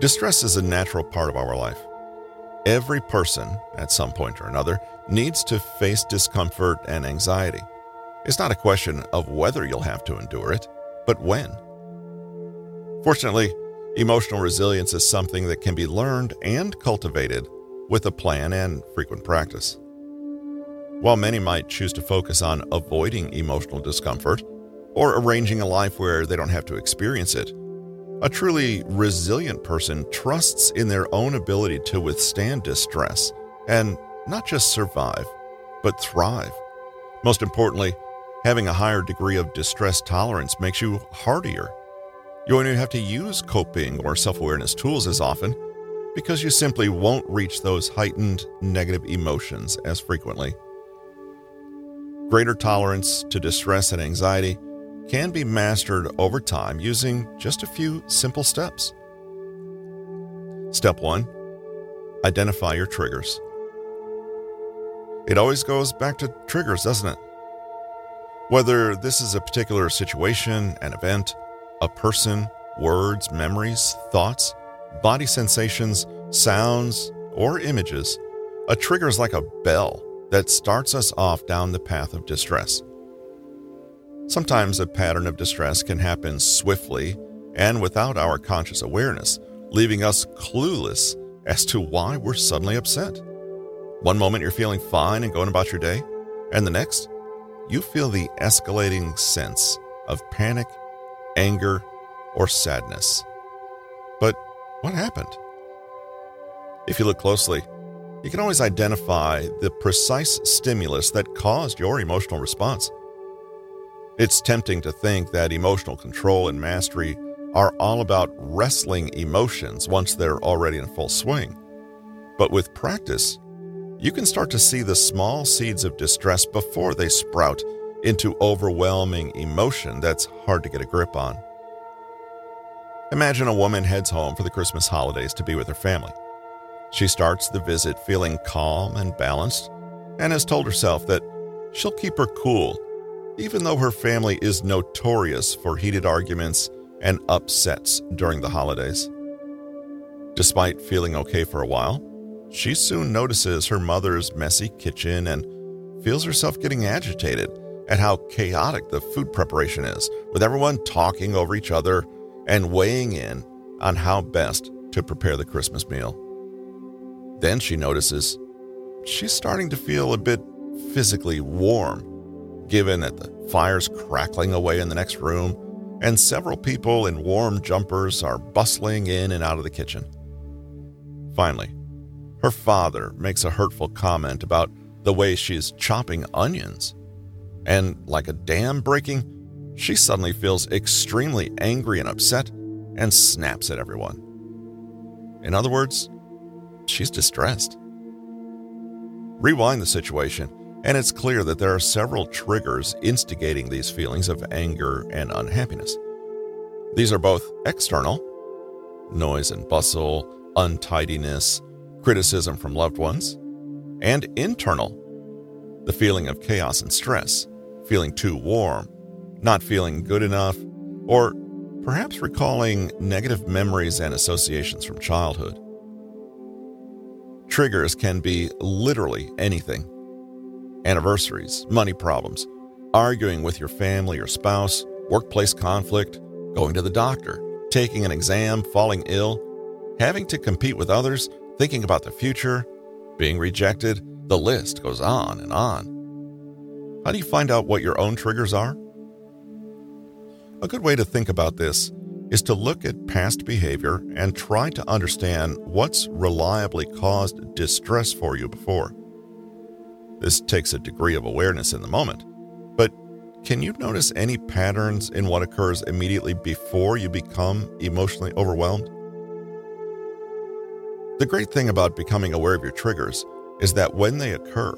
Distress is a natural part of our life. Every person, at some point or another, needs to face discomfort and anxiety. It's not a question of whether you'll have to endure it, but when. Fortunately, emotional resilience is something that can be learned and cultivated with a plan and frequent practice. While many might choose to focus on avoiding emotional discomfort or arranging a life where they don't have to experience it, a truly resilient person trusts in their own ability to withstand distress and not just survive, but thrive. Most importantly, having a higher degree of distress tolerance makes you hardier. You won't have to use coping or self awareness tools as often because you simply won't reach those heightened negative emotions as frequently. Greater tolerance to distress and anxiety can be mastered over time using just a few simple steps. Step 1 Identify your triggers. It always goes back to triggers, doesn't it? Whether this is a particular situation, an event, a person, words, memories, thoughts, body sensations, sounds, or images, a trigger is like a bell that starts us off down the path of distress. Sometimes a pattern of distress can happen swiftly and without our conscious awareness, leaving us clueless as to why we're suddenly upset. One moment you're feeling fine and going about your day, and the next, you feel the escalating sense of panic, anger, or sadness. But what happened? If you look closely, you can always identify the precise stimulus that caused your emotional response. It's tempting to think that emotional control and mastery are all about wrestling emotions once they're already in full swing. But with practice, you can start to see the small seeds of distress before they sprout into overwhelming emotion that's hard to get a grip on. Imagine a woman heads home for the Christmas holidays to be with her family. She starts the visit feeling calm and balanced and has told herself that she'll keep her cool even though her family is notorious for heated arguments and upsets during the holidays. Despite feeling okay for a while, she soon notices her mother's messy kitchen and feels herself getting agitated at how chaotic the food preparation is, with everyone talking over each other and weighing in on how best to prepare the Christmas meal. Then she notices she's starting to feel a bit physically warm given that the fire's crackling away in the next room, and several people in warm jumpers are bustling in and out of the kitchen. Finally, her father makes a hurtful comment about the way she's chopping onions. And like a dam breaking, she suddenly feels extremely angry and upset and snaps at everyone. In other words, she's distressed. Rewind the situation and it's clear that there are several triggers instigating these feelings of anger and unhappiness. These are both external noise and bustle, untidiness, criticism from loved ones, and internal the feeling of chaos and stress, feeling too warm, not feeling good enough, or perhaps recalling negative memories and associations from childhood. Triggers can be literally anything anniversaries, money problems, arguing with your family or spouse, workplace conflict, going to the doctor, taking an exam, falling ill, having to compete with others, thinking about the future, being rejected. The list goes on and on. How do you find out what your own triggers are? A good way to think about this is to look at past behavior and try to understand what's reliably caused distress for you before. This takes a degree of awareness in the moment. But can you notice any patterns in what occurs immediately before you become emotionally overwhelmed? The great thing about becoming aware of your triggers is that when they occur,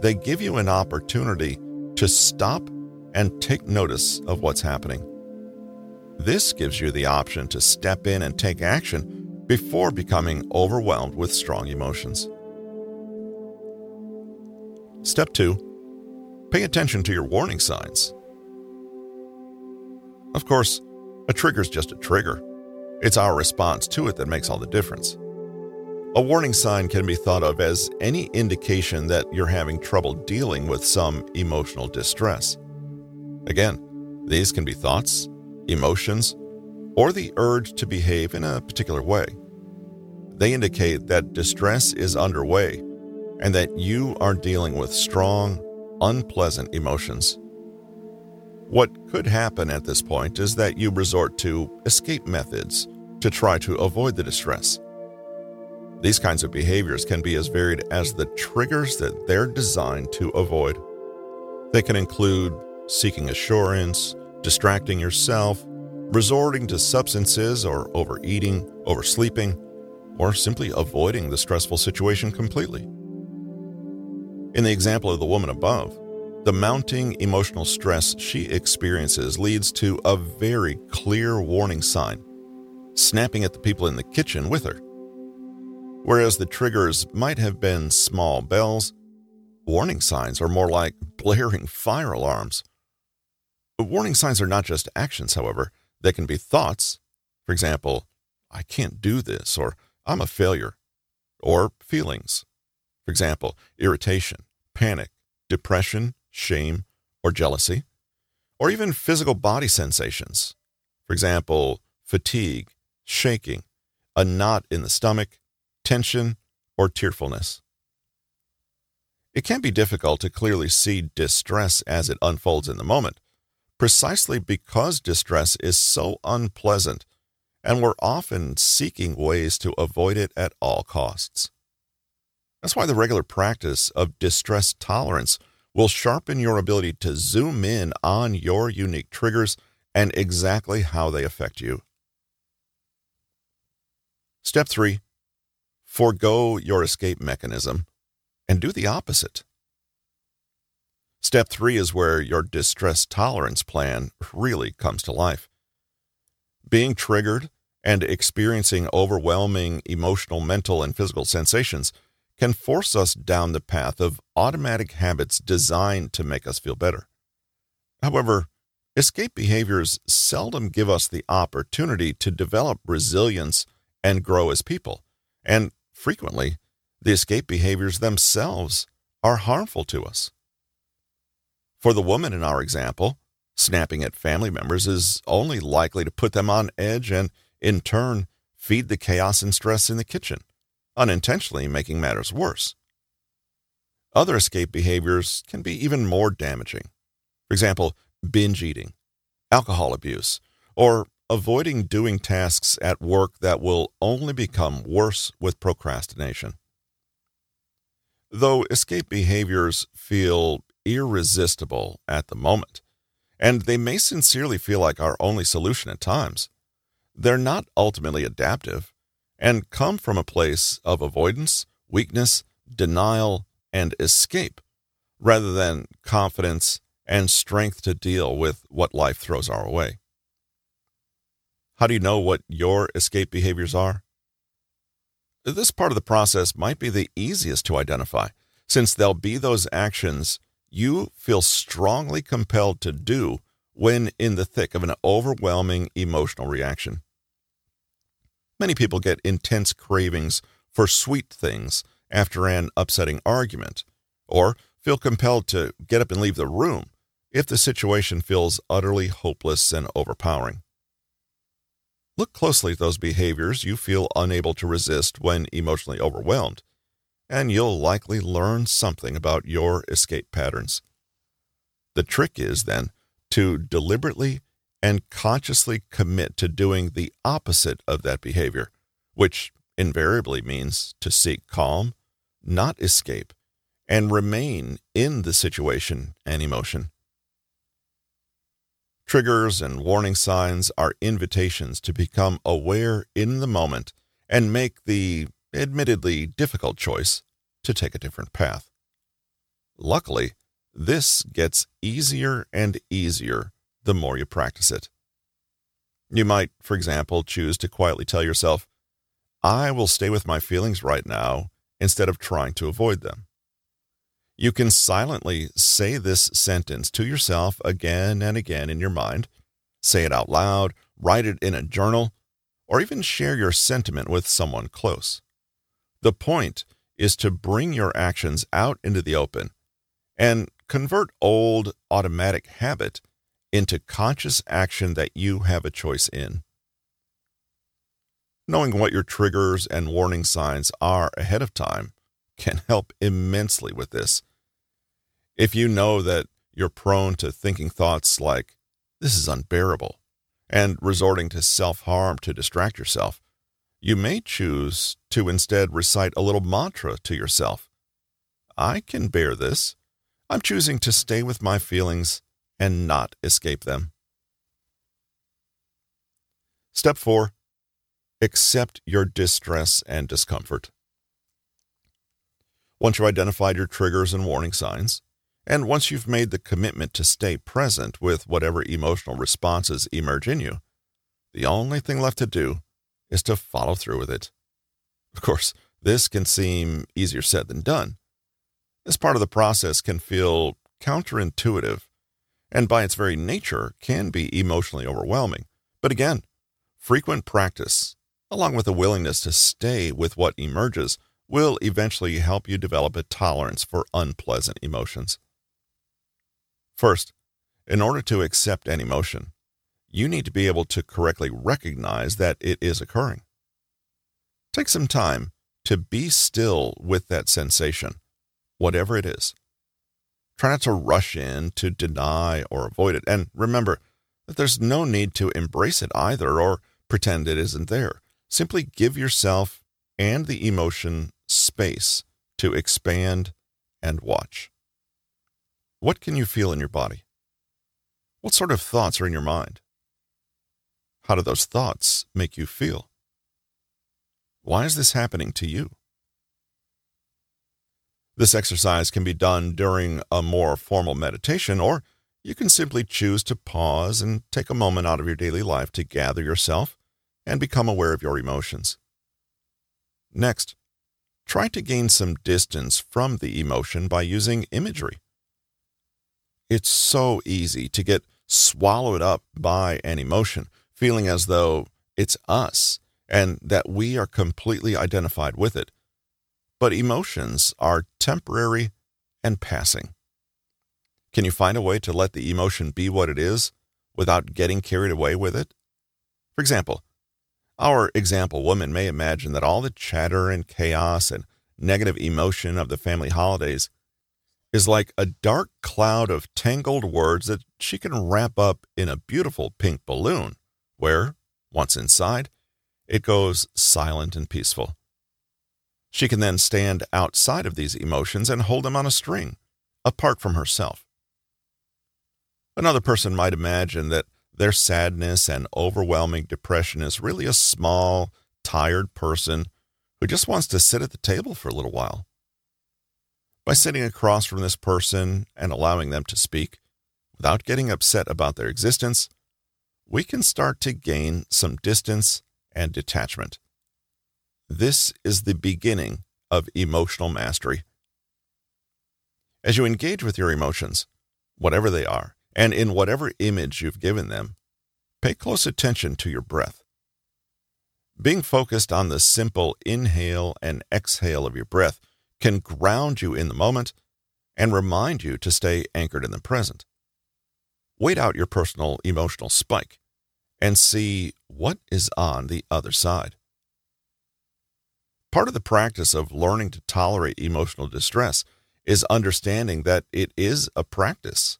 they give you an opportunity to stop and take notice of what's happening. This gives you the option to step in and take action before becoming overwhelmed with strong emotions. Step 2 Pay attention to your warning signs. Of course, a trigger is just a trigger, It's our response to it that makes all the difference. A warning sign can be thought of as any indication that you're having trouble dealing with some emotional distress. Again, these can be thoughts, emotions, or the urge to behave in a particular way. They indicate that distress is underway and that you are dealing with strong, unpleasant emotions. What could happen at this point is that you resort to escape methods to try to avoid the distress. These kinds of behaviors can be as varied as the triggers that they're designed to avoid. They can include seeking assurance, distracting yourself, resorting to substances or overeating, oversleeping, or simply avoiding the stressful situation completely. In the example of the woman above, the mounting emotional stress she experiences leads to a very clear warning sign snapping at the people in the kitchen with her. Whereas the triggers might have been small bells, warning signs are more like blaring fire alarms. Warning signs are not just actions, however, they can be thoughts. For example, I can't do this, or I'm a failure, or feelings. For example, irritation, panic, depression, shame, or jealousy, or even physical body sensations. For example, fatigue, shaking, a knot in the stomach, tension, or tearfulness. It can be difficult to clearly see distress as it unfolds in the moment, precisely because distress is so unpleasant and we're often seeking ways to avoid it at all costs. That's why the regular practice of distress tolerance will sharpen your ability to zoom in on your unique triggers and exactly how they affect you. Step three, forego your escape mechanism and do the opposite. Step three is where your distress tolerance plan really comes to life. Being triggered and experiencing overwhelming emotional, mental, and physical sensations can force us down the path of automatic habits designed to make us feel better. However, escape behaviors seldom give us the opportunity to develop resilience and grow as people. And frequently, the escape behaviors themselves are harmful to us. For the woman in our example, snapping at family members is only likely to put them on edge and, in turn, feed the chaos and stress in the kitchen, unintentionally making matters worse. Other escape behaviors can be even more damaging. For example, binge eating, alcohol abuse, or avoiding doing tasks at work that will only become worse with procrastination. Though escape behaviors feel irresistible at the moment, and they may sincerely feel like our only solution at times, they're not ultimately adaptive and come from a place of avoidance, weakness, denial, and escape, rather than confidence and strength to deal with what life throws our way. How do you know what your escape behaviors are? This part of the process might be the easiest to identify, since they'll be those actions you feel strongly compelled to do when in the thick of an overwhelming emotional reaction. Many people get intense cravings for sweet things after an upsetting argument, or feel compelled to get up and leave the room if the situation feels utterly hopeless and overpowering. Look closely at those behaviors you feel unable to resist when emotionally overwhelmed, and you'll likely learn something about your escape patterns. The trick is then to deliberately and consciously commit to doing the opposite of that behavior, which invariably means to seek calm, not escape, and remain in the situation and emotion. Triggers and warning signs are invitations to become aware in the moment and make the admittedly difficult choice to take a different path. Luckily, this gets easier and easier the more you practice it. You might, for example, choose to quietly tell yourself, I will stay with my feelings right now instead of trying to avoid them. You can silently say this sentence to yourself again and again in your mind. Say it out loud, write it in a journal, or even share your sentiment with someone close. The point is to bring your actions out into the open and convert old automatic habit into conscious action that you have a choice in. Knowing what your triggers and warning signs are ahead of time can help immensely with this. If you know that you're prone to thinking thoughts like, this is unbearable, and resorting to self harm to distract yourself, you may choose to instead recite a little mantra to yourself. I can bear this. I'm choosing to stay with my feelings and not escape them. Step 4 Accept your distress and discomfort. Once you've identified your triggers and warning signs, and once you've made the commitment to stay present with whatever emotional responses emerge in you, the only thing left to do is to follow through with it. Of course, this can seem easier said than done. This part of the process can feel counterintuitive and by its very nature can be emotionally overwhelming. But again, frequent practice, along with a willingness to stay with what emerges, will eventually help you develop a tolerance for unpleasant emotions. First, in order to accept an emotion, you need to be able to correctly recognize that it is occurring. Take some time to be still with that sensation, whatever it is. Try not to rush in to deny or avoid it. And remember that there's no need to embrace it either or pretend it isn't there. Simply give yourself and the emotion space to expand and watch. What can you feel in your body? What sort of thoughts are in your mind? How do those thoughts make you feel? Why is this happening to you? This exercise can be done during a more formal meditation, or you can simply choose to pause and take a moment out of your daily life to gather yourself and become aware of your emotions. Next, try to gain some distance from the emotion by using imagery. It's so easy to get swallowed up by an emotion, feeling as though it's us and that we are completely identified with it. But emotions are temporary and passing. Can you find a way to let the emotion be what it is without getting carried away with it? For example, our example woman may imagine that all the chatter and chaos and negative emotion of the family holidays is like a dark cloud of tangled words that she can wrap up in a beautiful pink balloon, where, once inside, it goes silent and peaceful. She can then stand outside of these emotions and hold them on a string, apart from herself. Another person might imagine that their sadness and overwhelming depression is really a small, tired person who just wants to sit at the table for a little while. By sitting across from this person and allowing them to speak, without getting upset about their existence, we can start to gain some distance and detachment. This is the beginning of emotional mastery. As you engage with your emotions, whatever they are, and in whatever image you've given them, pay close attention to your breath. Being focused on the simple inhale and exhale of your breath can ground you in the moment and remind you to stay anchored in the present. Wait out your personal emotional spike and see what is on the other side. Part of the practice of learning to tolerate emotional distress is understanding that it is a practice,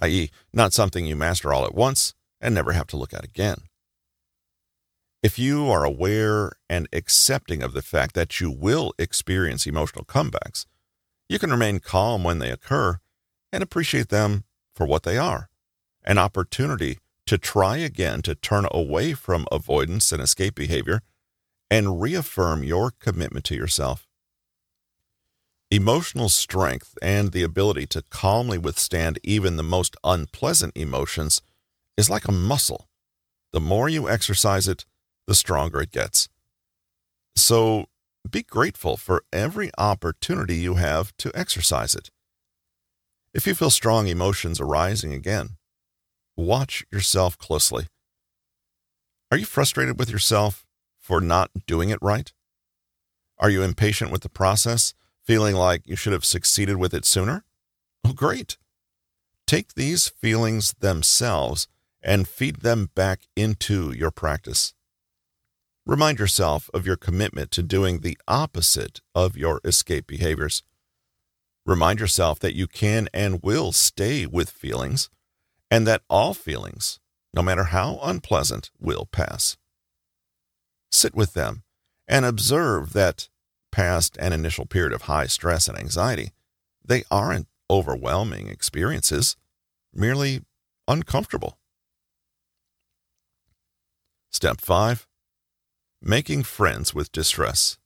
i.e., not something you master all at once and never have to look at again. If you are aware and accepting of the fact that you will experience emotional comebacks, you can remain calm when they occur and appreciate them for what they are an opportunity to try again to turn away from avoidance and escape behavior and reaffirm your commitment to yourself. Emotional strength and the ability to calmly withstand even the most unpleasant emotions is like a muscle. The more you exercise it, the stronger it gets. So be grateful for every opportunity you have to exercise it. If you feel strong emotions arising again, watch yourself closely. Are you frustrated with yourself for not doing it right? Are you impatient with the process, feeling like you should have succeeded with it sooner? Oh, great. Take these feelings themselves and feed them back into your practice. Remind yourself of your commitment to doing the opposite of your escape behaviors. Remind yourself that you can and will stay with feelings and that all feelings, no matter how unpleasant, will pass. Sit with them and observe that past an initial period of high stress and anxiety, they aren't overwhelming experiences, merely uncomfortable. Step 5 Making friends with distress.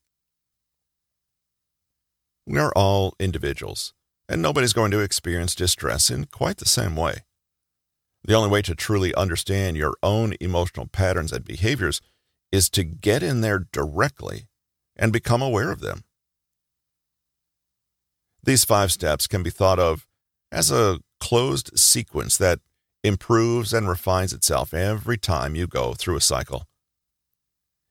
We are all individuals, and nobody's going to experience distress in quite the same way. The only way to truly understand your own emotional patterns and behaviors is to get in there directly and become aware of them. These five steps can be thought of as a closed sequence that improves and refines itself every time you go through a cycle.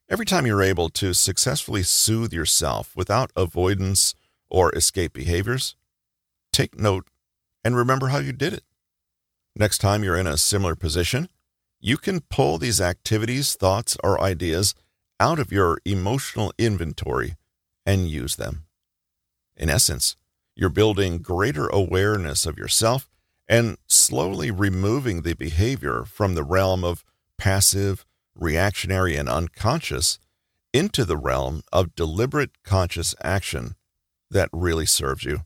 Every time you're able to successfully soothe yourself without avoidance or escape behaviors, take note and remember how you did it. Next time you're in a similar position, you can pull these activities, thoughts, or ideas out of your emotional inventory and use them. In essence, you're building greater awareness of yourself and slowly removing the behavior from the realm of passive, reactionary, and unconscious into the realm of deliberate conscious action that really serves you.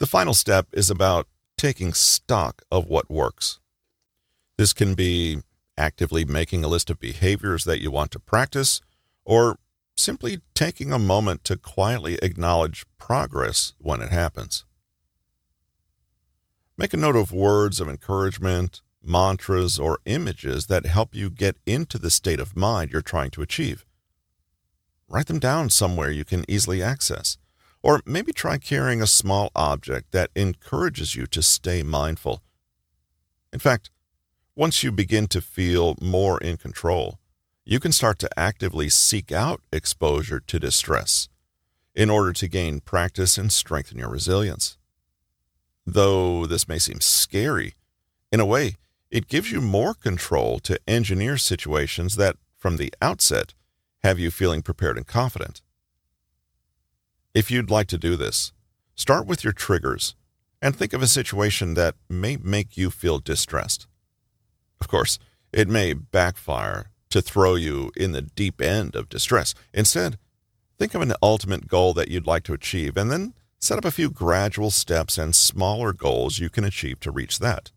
The final step is about taking stock of what works. This can be actively making a list of behaviors that you want to practice, or simply taking a moment to quietly acknowledge progress when it happens. Make a note of words of encouragement, mantras, or images that help you get into the state of mind you're trying to achieve. Write them down somewhere you can easily access. Or maybe try carrying a small object that encourages you to stay mindful. In fact, once you begin to feel more in control, you can start to actively seek out exposure to distress in order to gain practice and strengthen your resilience. Though this may seem scary, in a way, it gives you more control to engineer situations that, from the outset, have you feeling prepared and confident. If you'd like to do this, start with your triggers and think of a situation that may make you feel distressed. Of course, it may backfire to throw you in the deep end of distress. Instead, think of an ultimate goal that you'd like to achieve and then set up a few gradual steps and smaller goals you can achieve to reach that.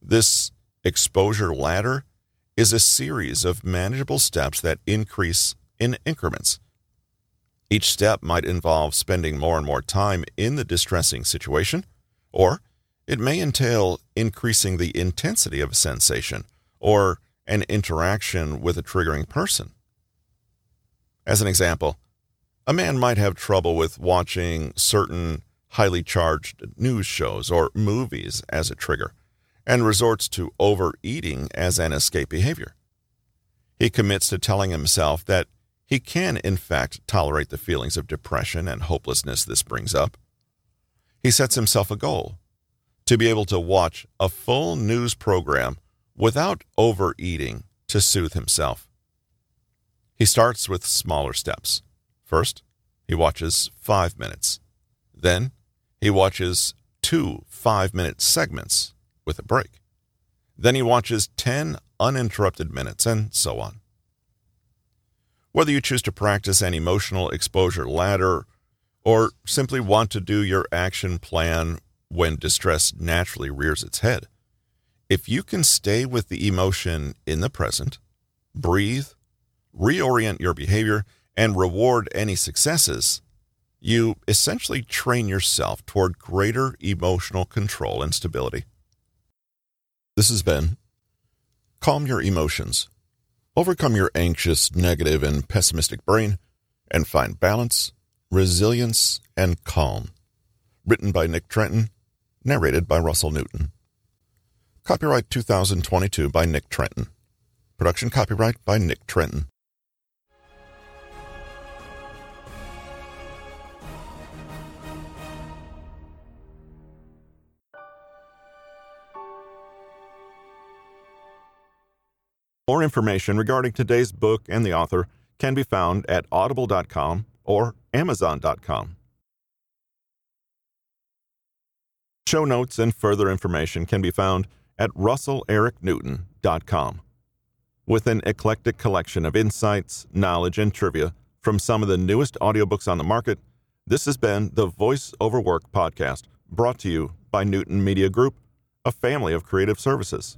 This exposure ladder is a series of manageable steps that increase in increments. Each step might involve spending more and more time in the distressing situation, or it may entail increasing the intensity of a sensation or an interaction with a triggering person. As an example, a man might have trouble with watching certain highly charged news shows or movies as a trigger and resorts to overeating as an escape behavior. He commits to telling himself that he can, in fact, tolerate the feelings of depression and hopelessness this brings up. He sets himself a goal to be able to watch a full news program without overeating to soothe himself. He starts with smaller steps. First, he watches five minutes. Then, he watches two five minute segments with a break. Then he watches 10 uninterrupted minutes, and so on. Whether you choose to practice an emotional exposure ladder or simply want to do your action plan when distress naturally rears its head, if you can stay with the emotion in the present, breathe, reorient your behavior, and reward any successes, you essentially train yourself toward greater emotional control and stability. This has been Calm Your Emotions. Overcome your anxious, negative, and pessimistic brain and find balance, resilience, and calm. Written by Nick Trenton, narrated by Russell Newton. Copyright 2022 by Nick Trenton. Production copyright by Nick Trenton. More information regarding today's book and the author can be found at audible.com or amazon.com. Show notes and further information can be found at russellericnewton.com. With an eclectic collection of insights, knowledge, and trivia from some of the newest audiobooks on the market, this has been the Voice Over Work podcast, brought to you by Newton Media Group, a family of creative services.